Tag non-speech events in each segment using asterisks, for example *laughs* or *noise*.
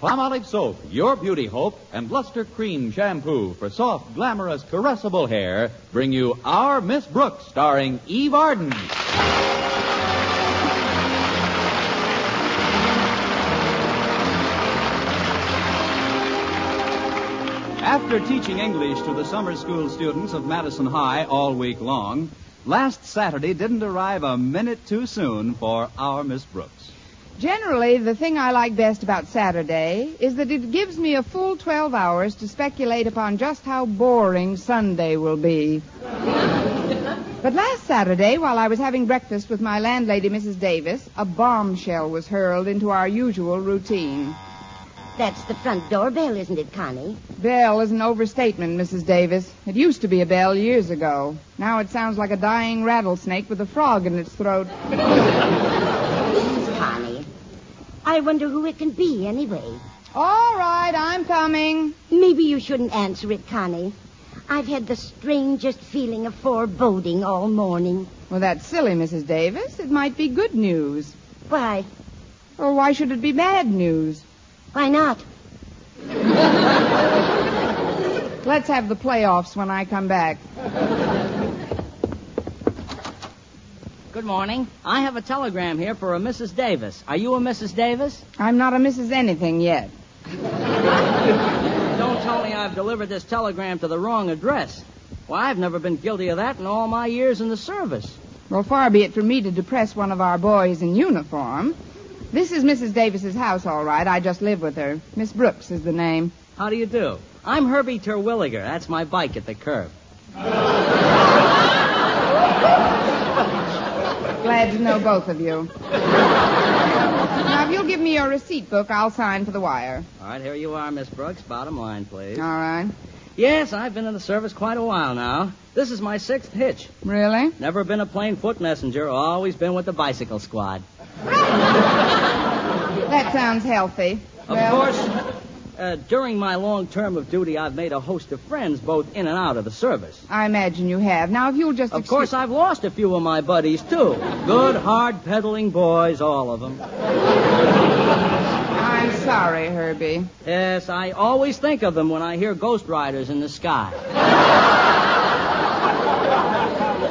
Palmolive soap, your beauty hope, and Luster cream shampoo for soft, glamorous, caressable hair bring you Our Miss Brooks, starring Eve Arden. After teaching English to the summer school students of Madison High all week long, last Saturday didn't arrive a minute too soon for Our Miss Brooks. Generally, the thing I like best about Saturday is that it gives me a full 12 hours to speculate upon just how boring Sunday will be. *laughs* but last Saturday, while I was having breakfast with my landlady, Mrs. Davis, a bombshell was hurled into our usual routine. That's the front door bell, isn't it, Connie? Bell is an overstatement, Mrs. Davis. It used to be a bell years ago. Now it sounds like a dying rattlesnake with a frog in its throat. *laughs* I wonder who it can be, anyway. All right, I'm coming. Maybe you shouldn't answer it, Connie. I've had the strangest feeling of foreboding all morning. Well, that's silly, Mrs. Davis. It might be good news. Why? Or why should it be bad news? Why not? *laughs* Let's have the playoffs when I come back. Good morning. I have a telegram here for a Mrs. Davis. Are you a Mrs. Davis? I'm not a Mrs. Anything yet. *laughs* Don't tell me I've delivered this telegram to the wrong address. Why, I've never been guilty of that in all my years in the service. Well, far be it from me to depress one of our boys in uniform. This is Mrs. Davis's house, all right. I just live with her. Miss Brooks is the name. How do you do? I'm Herbie Terwilliger. That's my bike at the curb. *laughs* Glad to know both of you. now, if you'll give me your receipt book, I'll sign for the wire. All right, here you are, Miss Brooks. Bottom line, please. All right. Yes, I've been in the service quite a while now. This is my sixth hitch. Really? Never been a plain foot messenger. Always been with the bicycle squad. That sounds healthy. Of Well, course, uh, during my long term of duty, I've made a host of friends both in and out of the service. I imagine you have. Now, if you'll just. Of excuse- course, I've lost a few of my buddies, too. Good, hard pedaling boys, all of them. I'm sorry, Herbie. Yes, I always think of them when I hear Ghost Riders in the sky.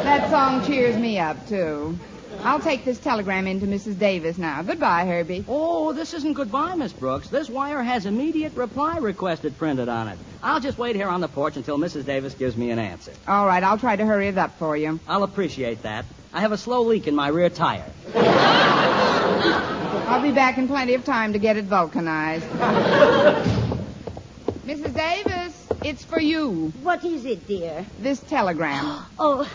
That song cheers me up, too. I'll take this telegram into Mrs. Davis now. Goodbye, Herbie. Oh, this isn't goodbye, Miss Brooks. This wire has immediate reply requested printed on it. I'll just wait here on the porch until Mrs. Davis gives me an answer. All right, I'll try to hurry it up for you. I'll appreciate that. I have a slow leak in my rear tire. *laughs* I'll be back in plenty of time to get it vulcanized. *laughs* Mrs. Davis, it's for you. What is it, dear? This telegram. *gasps* Oh,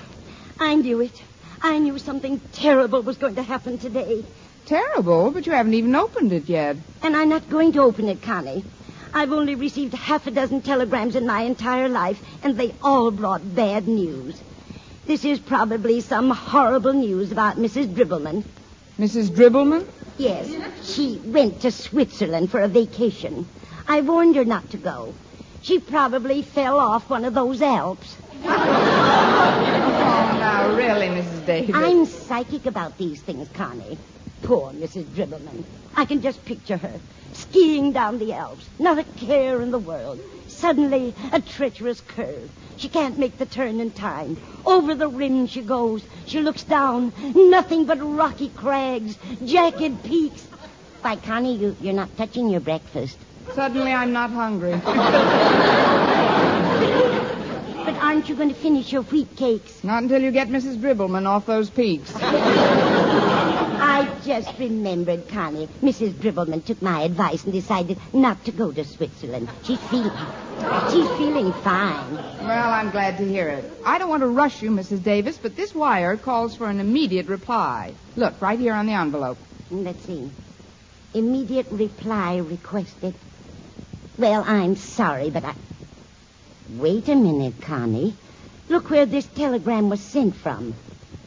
I knew it. I knew something terrible was going to happen today. Terrible, but you haven't even opened it yet. And I'm not going to open it, Connie. I've only received half a dozen telegrams in my entire life, and they all brought bad news. This is probably some horrible news about Mrs. Dribbleman. Mrs. Dribbleman? Yes, she went to Switzerland for a vacation. I warned her not to go. She probably fell off one of those Alps. *laughs* Now, really, Mrs. Davis. I'm psychic about these things, Connie. Poor Mrs. Dribbleman. I can just picture her skiing down the Alps, not a care in the world. Suddenly, a treacherous curve. She can't make the turn in time. Over the rim she goes. She looks down. Nothing but rocky crags, jagged peaks. Why, Connie, you, you're not touching your breakfast. Suddenly I'm not hungry. *laughs* But aren't you going to finish your wheat cakes? Not until you get Mrs. Dribbleman off those peaks. *laughs* I just remembered, Connie. Mrs. Dribbleman took my advice and decided not to go to Switzerland. She's feeling, she's feeling fine. Well, I'm glad to hear it. I don't want to rush you, Mrs. Davis, but this wire calls for an immediate reply. Look, right here on the envelope. Let's see. Immediate reply requested. Well, I'm sorry, but I. Wait a minute, Connie. Look where this telegram was sent from.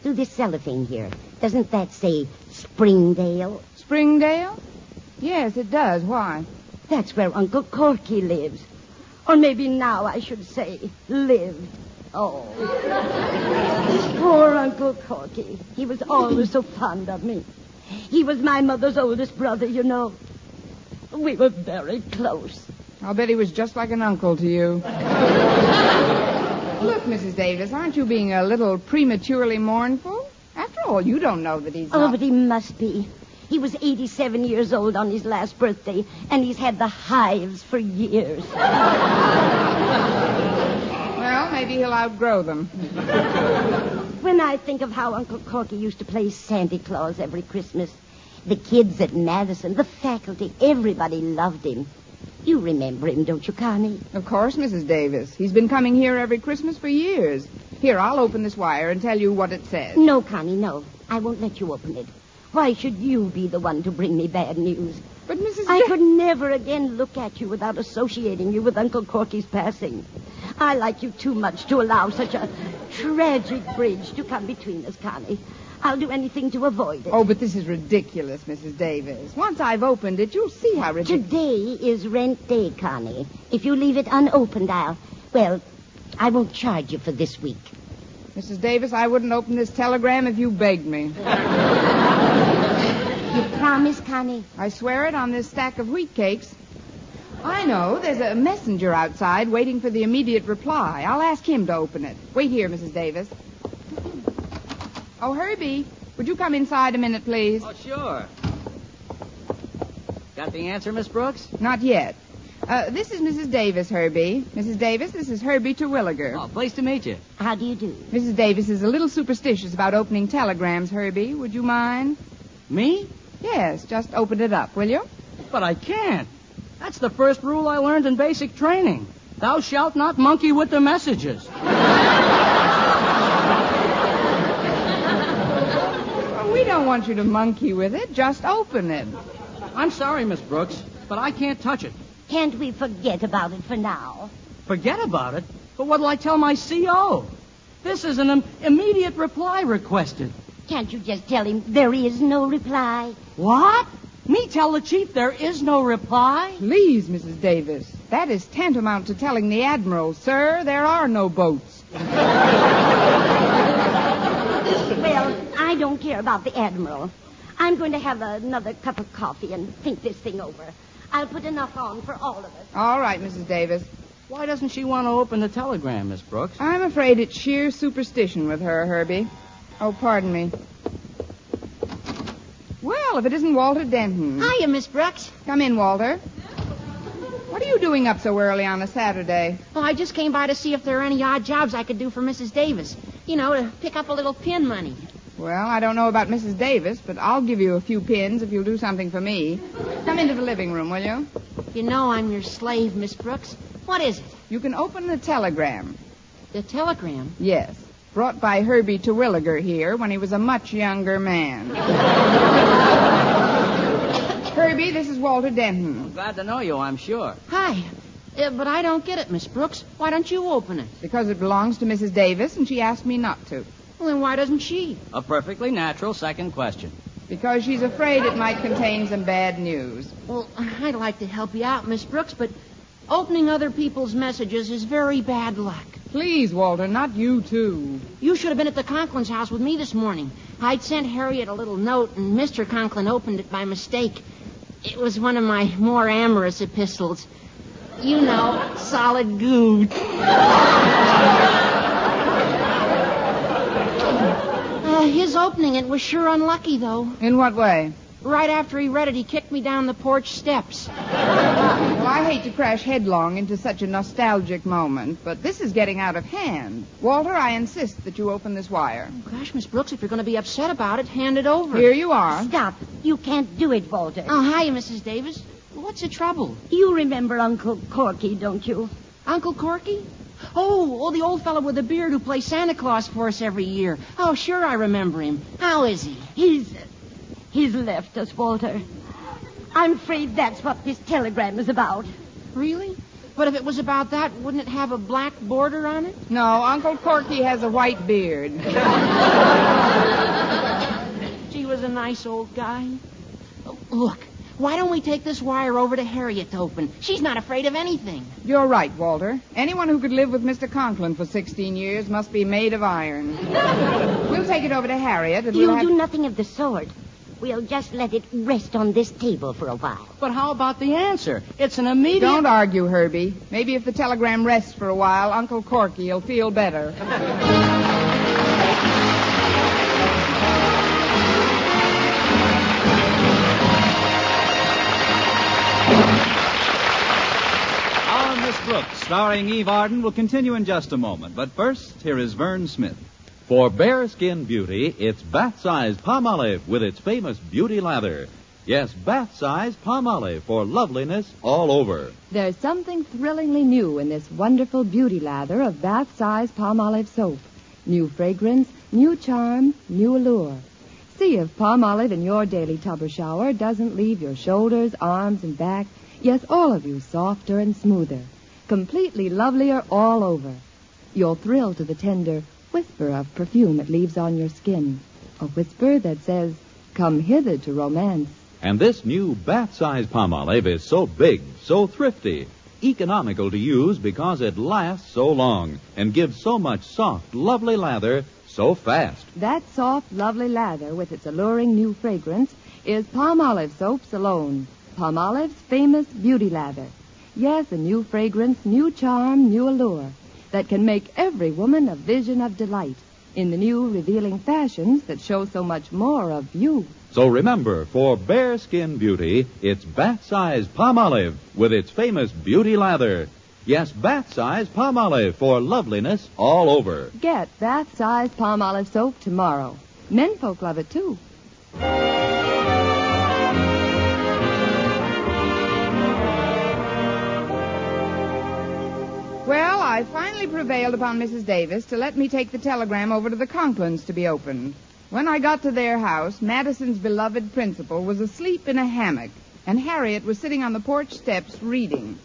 Through this cellophane here. Doesn't that say Springdale? Springdale? Yes, it does. Why? That's where Uncle Corky lives. Or maybe now I should say lived. Oh. *laughs* Poor Uncle Corky. He was always so fond of me. He was my mother's oldest brother, you know. We were very close. I'll bet he was just like an uncle to you. *laughs* Look, Mrs. Davis, aren't you being a little prematurely mournful? After all, you don't know that he's Oh, not... but he must be. He was 87 years old on his last birthday, and he's had the hives for years. *laughs* Well, maybe he'll outgrow them. *laughs* When I think of how Uncle Corky used to play Santa Claus every Christmas, the kids at Madison, the faculty, everybody loved him. You remember him, don't you, Connie? Of course, Mrs. Davis. He's been coming here every Christmas for years. Here, I'll open this wire and tell you what it says. No, Connie, no. I won't let you open it. Why should you be the one to bring me bad news? But Mrs. I Da- could never again look at you without associating you with Uncle Corky's passing. I like you too much to allow such a tragic bridge to come between us, Connie. I'll do anything to avoid it. Oh, but this is ridiculous, Mrs. Davis. Once I've opened it, you'll see how ridiculous. Today is rent day, Connie. If you leave it unopened, I'll. Well, I won't charge you for this week. Mrs. Davis, I wouldn't open this telegram if you begged me. *laughs* You promise, Connie? I swear it on this stack of wheat cakes. I know. There's a messenger outside waiting for the immediate reply. I'll ask him to open it. Wait here, Mrs. Davis. Oh, Herbie, would you come inside a minute, please? Oh, sure. Got the answer, Miss Brooks? Not yet. Uh, this is Mrs. Davis, Herbie. Mrs. Davis, this is Herbie Terwilliger. Oh, pleased to meet you. How do you do? Mrs. Davis is a little superstitious about opening telegrams, Herbie. Would you mind? Me? Yes, just open it up, will you? But I can't. That's the first rule I learned in basic training. Thou shalt not monkey with the messages. Well, we don't want you to monkey with it. Just open it. I'm sorry, Miss Brooks, but I can't touch it. Can't we forget about it for now? Forget about it? But what'll I tell my CO? This is an Im- immediate reply requested. Can't you just tell him there is no reply? What? Me tell the chief there is no reply? Please, Mrs. Davis. That is tantamount to telling the Admiral, sir, there are no boats. *laughs* Well, I don't care about the Admiral. I'm going to have another cup of coffee and think this thing over. I'll put enough on for all of us. All right, Mrs. Davis. Why doesn't she want to open the telegram, Miss Brooks? I'm afraid it's sheer superstition with her, Herbie. Oh, pardon me. Well, if it isn't Walter Denton. Hiya, Miss Brooks. Come in, Walter. What are you doing up so early on a Saturday? Well, I just came by to see if there are any odd jobs I could do for Mrs. Davis. You know, to pick up a little pin money. Well, I don't know about Mrs. Davis, but I'll give you a few pins if you'll do something for me. Come into the living room, will you? You know I'm your slave, Miss Brooks. What is it? You can open the telegram. The telegram. Yes. Brought by Herbie Terwilliger here when he was a much younger man. *laughs* Herbie, this is Walter Denton. Glad to know you, I'm sure. Hi. Uh, but I don't get it, Miss Brooks. Why don't you open it? Because it belongs to Mrs. Davis, and she asked me not to. Well, then why doesn't she? A perfectly natural second question. Because she's afraid it might contain some bad news. Well, I'd like to help you out, Miss Brooks, but opening other people's messages is very bad luck. Please, Walter, not you too. You should have been at the Conklin's house with me this morning. I'd sent Harriet a little note, and Mr. Conklin opened it by mistake. It was one of my more amorous epistles. You know, solid goo. *laughs* Uh, his opening it was sure unlucky, though. In what way? Right after he read it, he kicked me down the porch steps. Well, I hate to crash headlong into such a nostalgic moment, but this is getting out of hand. Walter, I insist that you open this wire. Gosh, Miss Brooks, if you're going to be upset about it, hand it over. Here you are. Stop. You can't do it, Walter. Oh, hi, Mrs. Davis. What's the trouble? You remember Uncle Corky, don't you? Uncle Corky? Oh, oh, the old fellow with the beard who plays Santa Claus for us every year. Oh, sure, I remember him. How is he? He's. He's left us, Walter. I'm afraid that's what this telegram is about. Really? But if it was about that, wouldn't it have a black border on it? No, Uncle Corky has a white beard. *laughs* Gee, was a nice old guy. Oh, Look, why don't we take this wire over to Harriet to open? She's not afraid of anything. You're right, Walter. Anyone who could live with Mr. Conklin for 16 years must be made of iron. *laughs* we'll take it over to Harriet, and we'll You'll have... do nothing of the sort. We'll just let it rest on this table for a while. But how about the answer? It's an immediate. Don't argue, Herbie. Maybe if the telegram rests for a while, Uncle Corky will feel better. *laughs* Brooks, starring Eve Arden, will continue in just a moment. But first, here is Vern Smith. For bare skin beauty, it's bath size Palmolive with its famous beauty lather. Yes, bath size Palmolive for loveliness all over. There's something thrillingly new in this wonderful beauty lather of bath size Palmolive soap. New fragrance, new charm, new allure. See if Palmolive in your daily tub or shower doesn't leave your shoulders, arms, and back, yes, all of you softer and smoother, completely lovelier all over. You'll thrill to the tender whisper of perfume it leaves on your skin. A whisper that says, Come hither to romance. And this new bath size Palmolive is so big, so thrifty, economical to use because it lasts so long and gives so much soft, lovely lather so fast. That soft, lovely lather with its alluring new fragrance is Palmolive soaps alone. Palmolive's famous beauty lather. Yes, a new fragrance, new charm, new allure that can make every woman a vision of delight in the new revealing fashions that show so much more of you. So remember, for bare skin beauty, it's bath size Palmolive with its famous beauty lather. Yes, bath size Palmolive for loveliness all over. Get bath size Palmolive soap tomorrow. Menfolk love it too. Finally prevailed upon Mrs. Davis to let me take the telegram over to the Conklins to be opened. When I got to their house, Madison's beloved principal was asleep in a hammock, and Harriet was sitting on the porch steps reading.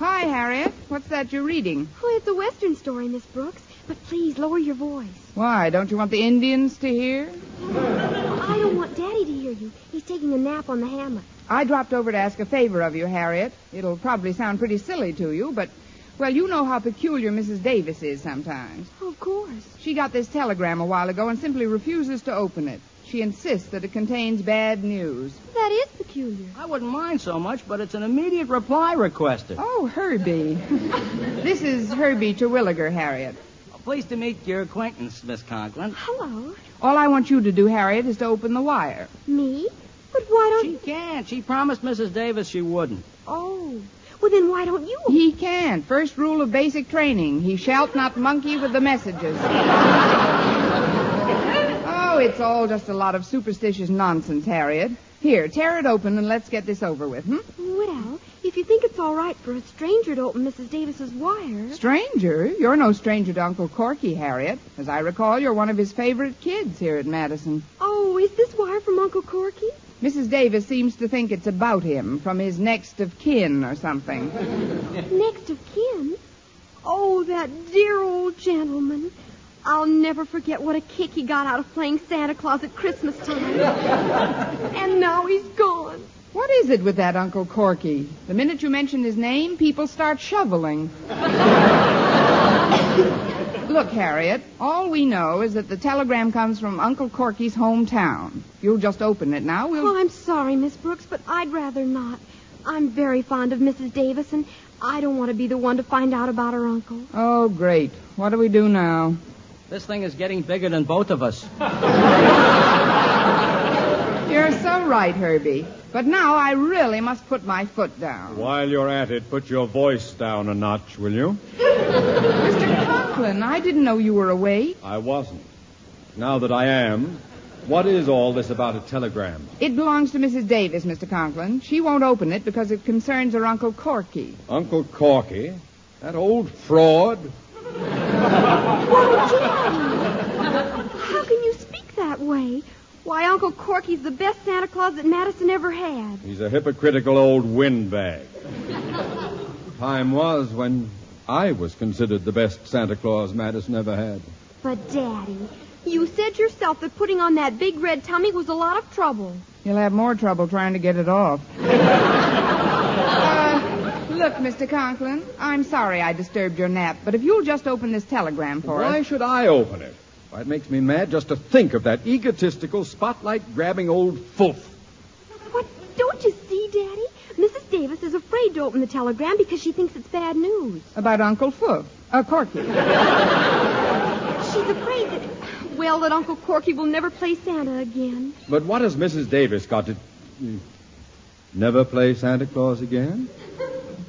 Hi, Harriet. What's that you're reading? Oh, it's a Western story, Miss Brooks. But please lower your voice. Why, don't you want the Indians to hear? I don't want Daddy to hear you. He's taking a nap on the hammock. I dropped over to ask a favor of you, Harriet. It'll probably sound pretty silly to you, but, well, you know how peculiar Mrs. Davis is sometimes. Oh, of course. She got this telegram a while ago and simply refuses to open it. She insists that it contains bad news. That is peculiar. I wouldn't mind so much, but it's an immediate reply requested. Oh, Herbie. *laughs* this is Herbie Terwilliger, Harriet. Pleased to meet your acquaintance, Miss Conklin. Hello. All I want you to do, Harriet, is to open the wire. Me? But why don't She can't. She promised Mrs. Davis she wouldn't. Oh. Well, then why don't you? He can. First rule of basic training. He shalt not monkey with the messages. oh, it's all just a lot of superstitious nonsense, Harriet. Here, tear it open and let's get this over with, hmm? Well, if you think it's all right for a stranger to open Mrs. Davis's wire. Stranger? You're no stranger to Uncle Corky, Harriet. As I recall, you're one of his favorite kids here at Madison. Oh, is this wire from Uncle Corky? Mrs. Davis seems to think it's about him, from his next of kin or something. *laughs* Next of kin? Oh, that dear old gentleman. I'll never forget what a kick he got out of playing Santa Claus at Christmas time. *laughs* and now he's gone. What is it with that Uncle Corky? The minute you mention his name, people start shoveling. *laughs* Look, Harriet, all we know is that the telegram comes from Uncle Corky's hometown. You'll just open it now. We'll. Oh, I'm sorry, Miss Brooks, but I'd rather not. I'm very fond of Mrs. Davis, and I don't want to be the one to find out about her uncle. Oh, great. What do we do now? This thing is getting bigger than both of us. *laughs* You're so right, Herbie. But now I really must put my foot down. While you're at it, put your voice down a notch, will you? *laughs* Mr. Conklin, I didn't know you were awake. I wasn't. Now that I am, what is all this about a telegram? It belongs to Mrs. Davis, Mr. Conklin. She won't open it because it concerns her Uncle Corky. Uncle Corky? That old fraud? How can you speak that way? Why, Uncle Corky's the best Santa Claus that Madison ever had. He's a hypocritical old windbag. Time was when I was considered the best Santa Claus Madison ever had. But, Daddy, you said yourself that putting on that big red tummy was a lot of trouble. You'll have more trouble trying to get it off. *laughs* uh, look, Mr. Conklin, I'm sorry I disturbed your nap, but if you'll just open this telegram for Why us. Why should I open it? Why, it makes me mad just to think of that egotistical, spotlight grabbing old fulf. What? Don't you see, Daddy? Mrs. Davis is afraid to open the telegram because she thinks it's bad news. About Uncle Foof. Uh, Corky. *laughs* She's afraid that, well, that Uncle Corky will never play Santa again. But what has Mrs. Davis got to. Never play Santa Claus again?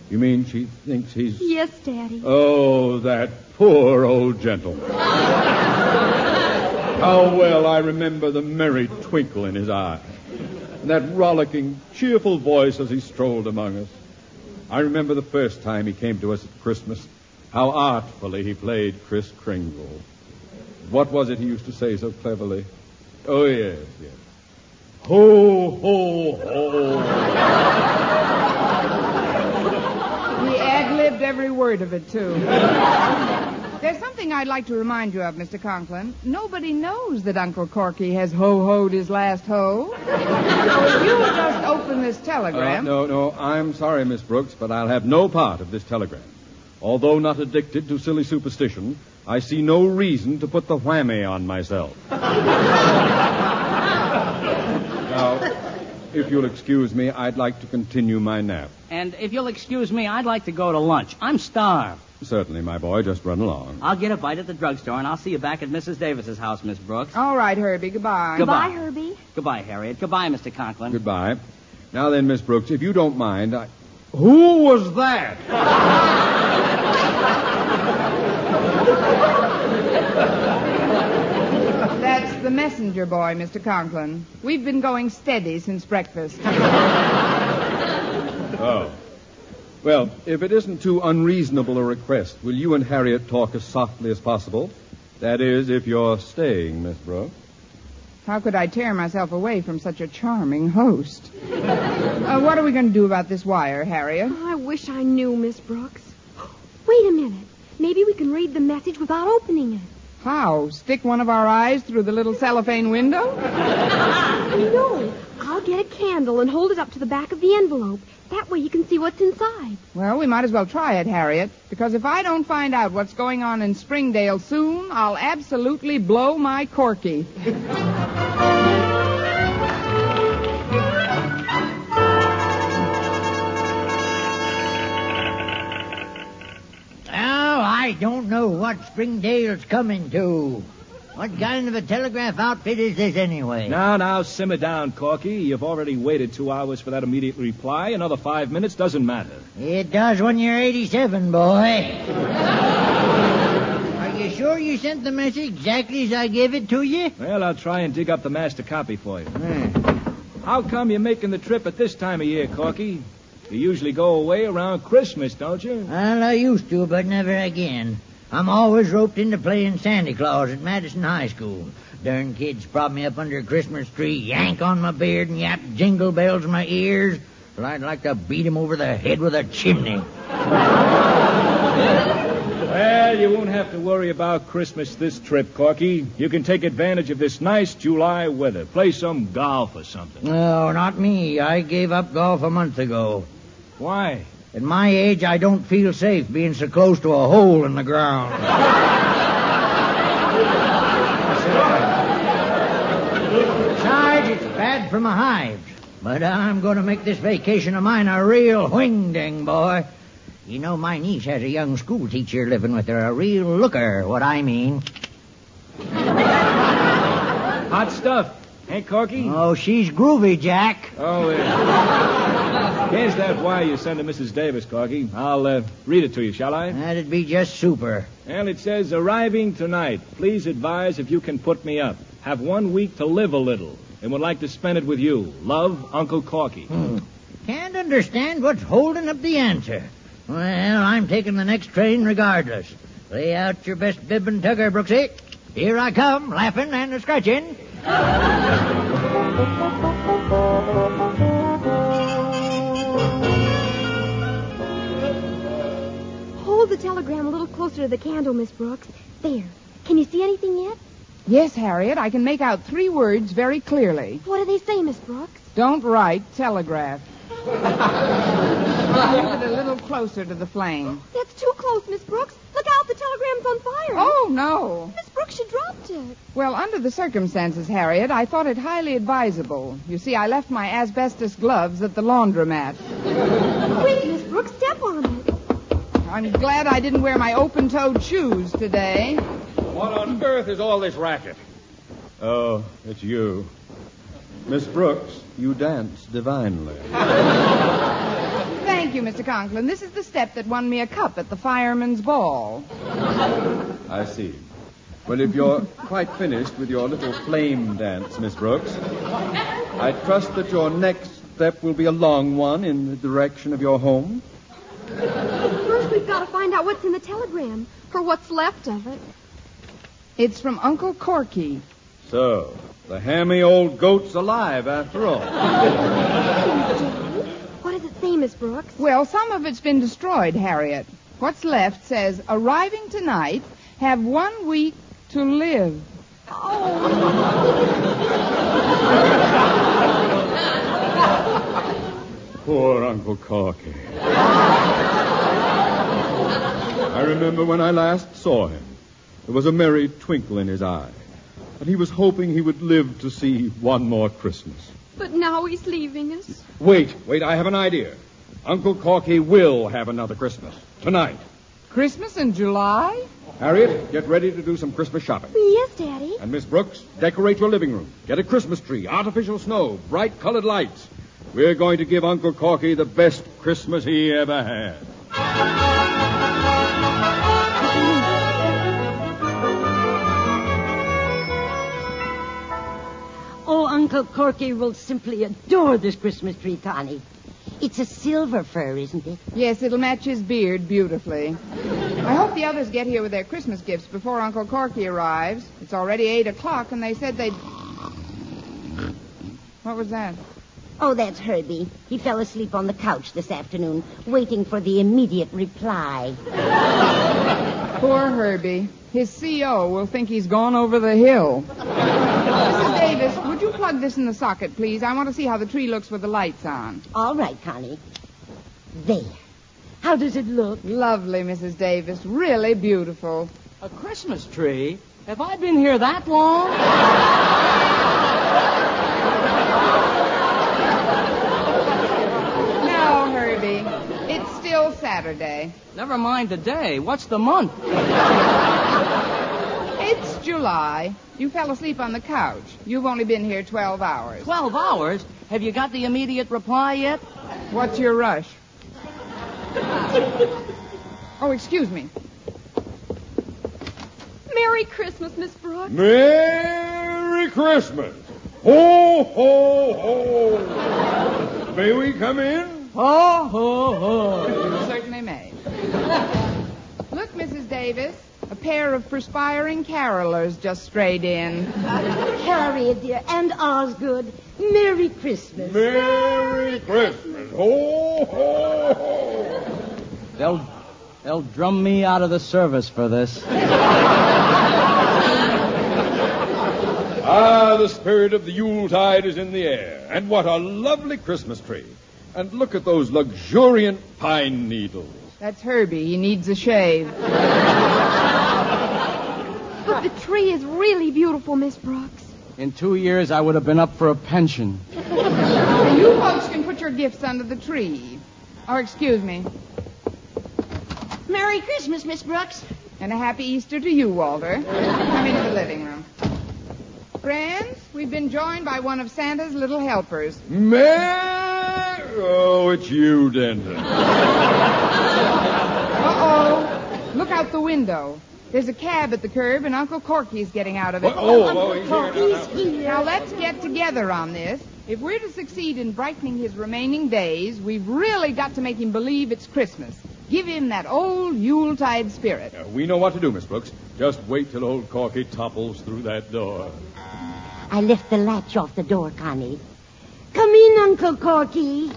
You mean she thinks he's. Yes, Daddy. Oh, that poor old gentleman. *laughs* How well I remember the merry twinkle in his eye. That rollicking, cheerful voice as he strolled among us. I remember the first time he came to us at Christmas, how artfully he played Kris Kringle. What was it he used to say so cleverly? Oh, yes, yes. Ho, ho, ho. *laughs* He ad-libbed every word of it, too. *laughs* Something I'd like to remind you of, Mr. Conklin. Nobody knows that Uncle Corky has ho-hoed his last hoe. So you'll just open this Uh, telegram... no, no, I'm sorry, Miss Brooks, but I'll have no part of this telegram. Although not addicted to silly superstition, I see no reason to put the whammy on myself. *laughs* now, if you'll excuse me, I'd like to continue my nap. And if you'll excuse me, I'd like to go to lunch. I'm starved. Certainly, my boy, just run along. I'll get a bite at the drugstore, and I'll see you back at Mrs. Davis's house, Miss Brooks. All right, Herbie, goodbye. Goodbye. Herbie. Goodbye, Harriet. Goodbye, Mr. Conklin. Goodbye. Now then, Miss Brooks, if you don't mind, I... Who was that? *laughs* That's the messenger boy, Mr. Conklin. We've been going steady since breakfast. *laughs* Oh. Well, if it isn't too unreasonable a request, will you and Harriet talk as softly as possible? That is, if you're staying, Miss Brooks. How could I tear myself away from such a charming host? Uh, what are we going to do about this wire, Harriet? I wish I knew, Miss Brooks. *gasps* Wait a minute. Maybe we can read the message without opening it. How? Stick one of our eyes through the little cellophane window? *laughs* No. I'll get a candle and hold it up to the back of the envelope. That way you can see what's inside. Well, we might as well try it, Harriet, because if I don't find out what's going on in Springdale soon, I'll absolutely blow my corky. *laughs* don't know what Springdale's coming to. What kind of a telegraph outfit is this anyway? Now, now, simmer down, Corky. You've already waited two hours for that immediate reply. Another five minutes doesn't matter. It does when you're 87, boy. Are you sure you sent the message exactly as I gave it to you? Well, I'll try and dig up the master copy for you. Hmm. How come you're making the trip at this time of year, Corky? You usually go away around Christmas, don't you? Well, I used to, but never again. I'm always roped into playing Santa Claus at Madison High School. Darn kids prop me up under a Christmas tree, yank on my beard, and yap jingle bells in my ears. Well, I'd like to beat 'em over the head with a chimney. Well, you won't have to worry about Christmas this trip, Corky. You can take advantage of this nice July weather. Play some golf or something. No, not me. I gave up golf a month ago. Why? At my age, I don't feel safe being so close to a hole in the ground. *laughs* Besides, it's bad for my hives. But I'm going to make this vacation of mine a real wing-ding, boy. You know, my niece has a young school teacher living with her, a real looker, what I mean. Hot stuff. Hey, Corky? Oh, she's groovy, Jack. Oh, yeah. Here's that wire you sent to Mrs. Davis, Corky. I'll uh, read it to you, shall I? That'd be just super. Well, it says, arriving tonight. Please advise if you can put me up. Have one week to live a little and would like to spend it with you. Love, Uncle Corky. Hmm. Can't understand what's holding up the answer. Well, I'm taking the next train regardless. Lay out your best bib and tugger, Brooksy. Here I come, laughing and scratching. *laughs* telegram a little closer to the candle, Miss Brooks. There. Can you see anything yet? Yes, Harriet, I can make out three words very clearly. What do they say, Miss Brooks? Don't write telegraph. *laughs* Move it a little closer to the flame. That's too close, Miss Brooks. Look out, the telegram's on fire. Oh, no. Miss Brooks, you dropped it. Well, under the circumstances, Harriet, I thought it highly advisable. You see, I left my asbestos gloves at the laundromat. Quick, Miss Brooks, step on it. I'm glad I didn't wear my open-toed shoes today. What on earth is all this racket? Oh, it's you. Miss Brooks, you dance divinely. *laughs* Thank you, Mr. Conklin. This is the step that won me a cup at the fireman's ball. I see. Well, if you're quite finished with your little flame dance, Miss Brooks, I trust that your next step will be a long one in the direction of your home. First, we've got to find out what's in the telegram, or what's left of it. It's from Uncle Corky. So, the hammy old goat's alive after all. *laughs* What does it say, Miss Brooks? Well, some of it's been destroyed, Harriet. What's left says, arriving tonight, have one week to live. Oh. *laughs* Poor Uncle Corky. *laughs* I remember when I last saw him. There was a merry twinkle in his eye. And he was hoping he would live to see one more Christmas. But now he's leaving us. Wait, wait, I have an idea. Uncle Corky will have another Christmas. Tonight. Christmas in July? Harriet, get ready to do some Christmas shopping. Yes, Daddy. And Miss Brooks, decorate your living room. Get a Christmas tree, artificial snow, bright colored lights. We're going to give Uncle Corky the best Christmas he ever had. Uncle Corky will simply adore this Christmas tree, Connie. It's a silver fir, isn't it? Yes, it'll match his beard beautifully. I hope the others get here with their Christmas gifts before Uncle Corky arrives. It's already eight o'clock, and they said they'd. What was that? Oh, that's Herbie. He fell asleep on the couch this afternoon, waiting for the immediate reply. *laughs* Poor Herbie. His CO will think he's gone over the hill. Mrs. Davis, would you plug this in the socket, please? I want to see how the tree looks with the lights on. All right, Connie. There. How does it look? Lovely, Mrs. Davis. Really beautiful. A Christmas tree? Have I been here that long? *laughs* No, Herbie. It's still Saturday. Never mind the day. What's the month? *laughs* It's July. You fell asleep on the couch. You've only been here 12 hours. Twelve hours? Have you got the immediate reply yet? What's your rush? oh, excuse me. Merry Christmas, Miss Brooks. Merry Christmas! Ho, ho, ho! May we come in? Ho, ho, ho. You certainly may. Look, Mrs. Davis. A pair of perspiring carolers just strayed in. *laughs* Harriet, dear, and Osgood, Merry Christmas. Merry Christmas! Ho, ho, ho! They'll, they'll drum me out of the service for this. Ah, the spirit of the Yuletide is in the air. And what a lovely Christmas tree. And look at those luxuriant pine needles. That's Herbie. He needs a shave. But the tree is really beautiful, Miss Brooks. In two years, I would have been up for a pension. you folks can put your gifts under the tree. Or, excuse me. Merry Christmas, Miss Brooks. And a happy Easter to you, Walter. Come into the living room. Friends, we've been joined by one of Santa's little helpers. Man! Oh, it's you, Denton. Uh-oh. Look out the window. There's a cab at the curb, and Uncle Corky's getting out of it. Oh, oh, oh, he's here. Corky's here. Now, let's get together on this. If we're to succeed in brightening his remaining days, we've really got to make him believe it's Christmas. Give him that old Yuletide spirit. Uh, we know what to do, Miss Brooks. Just wait till old Corky topples through that door. I lift the latch off the door, Connie. Come in, Uncle Corky.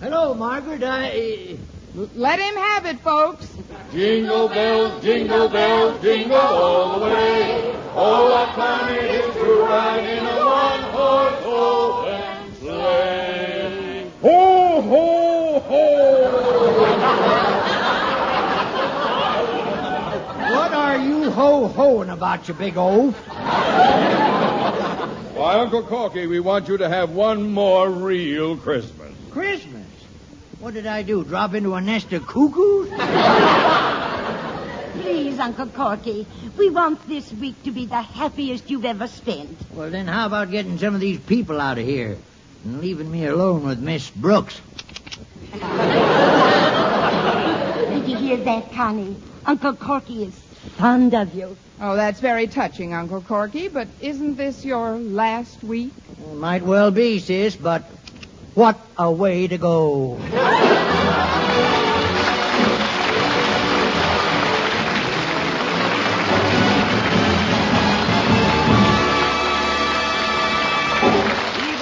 Hello, Margaret. I. Let him have it, folks. Jingle bells, jingle bells, jingle all the way. Oh, what fun it is to ride in a one-horse open sleigh. Ho, ho, ho! What are you ho hoing about, you big oaf? Why, Uncle Corky, we want you to have one more real Christmas. Christmas? What did I do? Drop into a nest of cuckoos? *laughs* Please, Uncle Corky, we want this week to be the happiest you've ever spent. Well, then how about getting some of these people out of here and leaving me alone with Miss Brooks? *laughs* Did you hear that, Connie? Uncle Corky is fond of you. Oh, that's very touching, Uncle Corky, but isn't this your last week? Might well be, sis, but what a way to go. Eve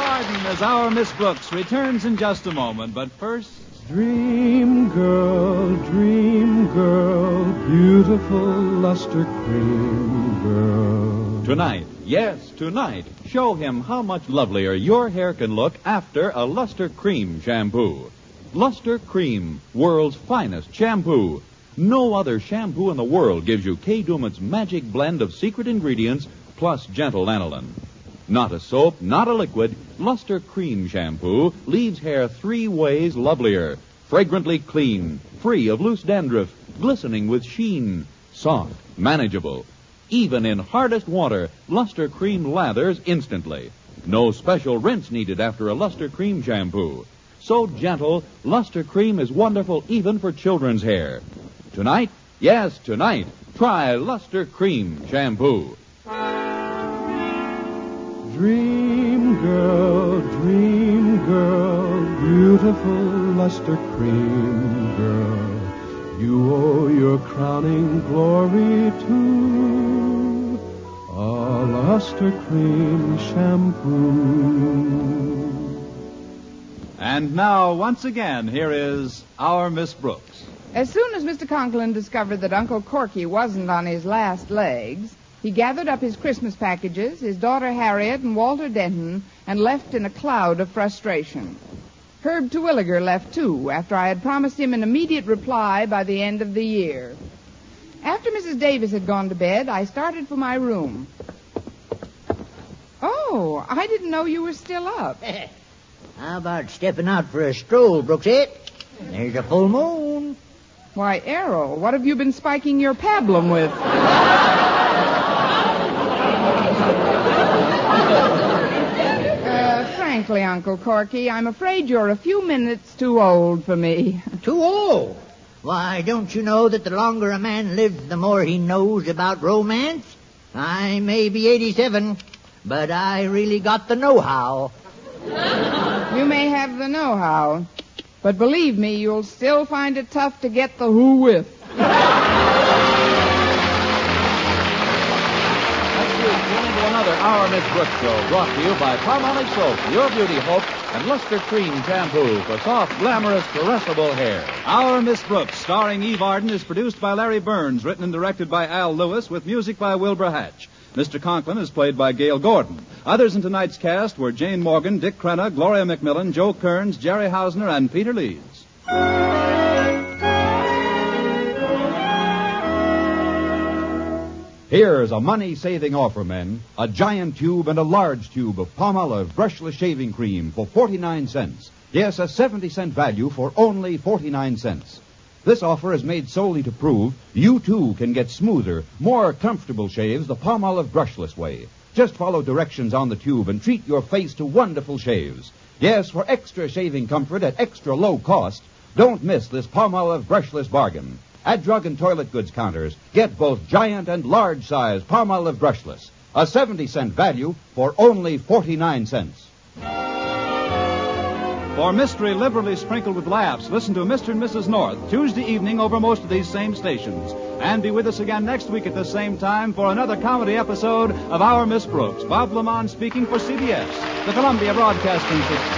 Arden as our Miss Brooks returns in just a moment, but first. Dream girl, dream girl, beautiful luster cream girl. Tonight, yes, tonight, show him how much lovelier your hair can look after a Luster Cream shampoo. Luster Cream, world's finest shampoo. No other shampoo in the world gives you Kay Daumit's magic blend of secret ingredients plus gentle lanolin. Not a soap, not a liquid, Luster Cream shampoo leaves hair three ways lovelier. Fragrantly clean, free of loose dandruff, glistening with sheen, soft, manageable. Even in hardest water, Luster Cream lathers instantly. No special rinse needed after a Luster Cream shampoo. So gentle, Luster Cream is wonderful even for children's hair. Tonight, yes, tonight, try Luster Cream shampoo. Dream girl, dream girl, beautiful luster cream girl. You owe your crowning glory to a luster cream shampoo. And now, once again, here is our Miss Brooks. As soon as Mr. Conklin discovered that Uncle Corky wasn't on his last legs, he gathered up his Christmas packages, his daughter Harriet, and Walter Denton, and left in a cloud of frustration. Herb Terwilliger left too, after I had promised him an immediate reply by the end of the year. After Mrs. Davis had gone to bed, I started for my room. Oh, I didn't know you were still up. *laughs* How about stepping out for a stroll, Brooksette? There's a full moon. Why, Errol, what have you been spiking your pablum with? *laughs* Uh, frankly, Uncle Corky, I'm afraid you're a few minutes too old for me. Too old? Why, don't you know that the longer a man lives, the more he knows about romance? I may be 87, but I really got the know-how. You may have the know-how, but believe me, you'll still find it tough to get the who with. *laughs* Our Miss Brooks show brought to you by Palmolive Soap, Your Beauty Hope, and Luster Cream Shampoo for soft, glamorous, caressable hair. Our Miss Brooks, starring Eve Arden, is produced by Larry Berns, written and directed by Al Lewis, with music by Wilbur Hatch. Mr. Conklin is played by Gale Gordon. Others in tonight's cast were Jane Morgan, Dick Crenna, Gloria McMillan, Joe Kearns, Jerry Hausner, and Peter Leeds. Here's a money saving offer, men. A giant tube and a large tube of Palmolive brushless shaving cream for 49 cents. Yes, a 70 cent value for only 49 cents. This offer is made solely to prove you too can get smoother, more comfortable shaves the Palmolive brushless way. Just follow directions on the tube and treat your face to wonderful shaves. Yes, for extra shaving comfort at extra low cost, don't miss this Palmolive brushless bargain. At drug and toilet goods counters, get both giant and large size Palmolive brushless. A 70 cent value for only 49 cents. For mystery liberally sprinkled with laughs, listen to Mr. and Mrs. North Tuesday evening over most of these same stations. And be with us again next week at the same time for another comedy episode of Our Miss Brooks. Bob LeMond speaking for CBS, the Columbia Broadcasting System.